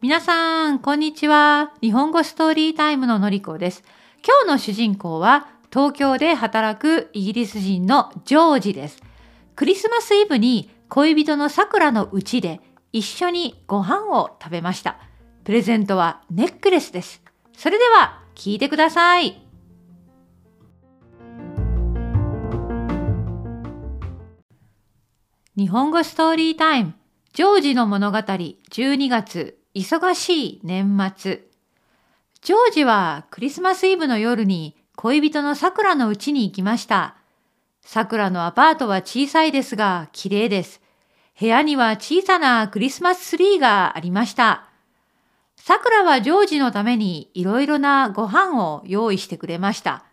皆さん、こんにちは。日本語ストーリータイムののりこです。今日の主人公は東京で働くイギリス人のジョージです。クリスマスイブに恋人のさくらの家で一緒にご飯を食べました。プレゼントはネックレスです。それでは聞いてください。日本語ストーリータイムジョージの物語12月忙しい年末。ジョージはクリスマスイブの夜に恋人のさくらの家に行きました。さくらのアパートは小さいですが綺麗です。部屋には小さなクリスマスツリーがありました。さくらはジョージのためにいろいろなご飯を用意してくれました。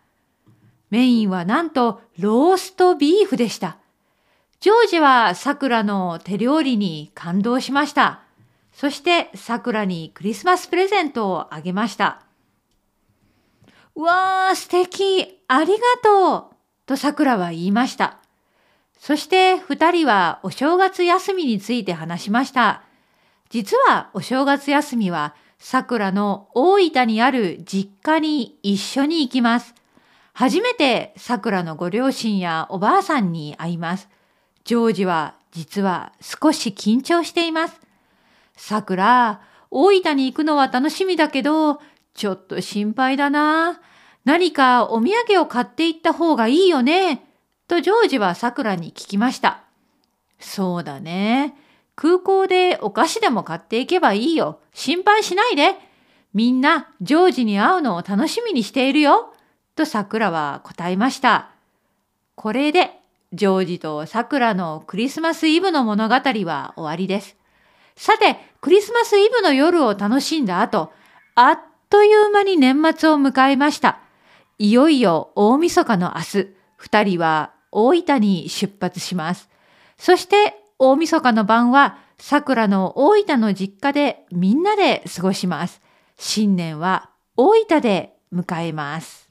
メインはなんとローストビーフでした。ジョージはさくらの手料理に感動しました。そして桜にクリスマスプレゼントをあげました。うわー、素敵ありがとうと桜は言いました。そして二人はお正月休みについて話しました。実はお正月休みは桜の大分にある実家に一緒に行きます。初めて桜のご両親やおばあさんに会います。ジョージは実は少し緊張しています。さくら、大分に行くのは楽しみだけど、ちょっと心配だな。何かお土産を買っていった方がいいよね？とジョージはさくらに聞きました。そうだね。空港でお菓子でも買っていけばいいよ。心配しないで。みんなジョージに会うのを楽しみにしているよ。とさくらは答えました。これでジョージとさくらのクリスマスイブの物語は終わりです。さて、クリスマスイブの夜を楽しんだ後、あっという間に年末を迎えました。いよいよ大晦日の明日、二人は大分に出発します。そして大晦日の晩は桜の大分の実家でみんなで過ごします。新年は大分で迎えます。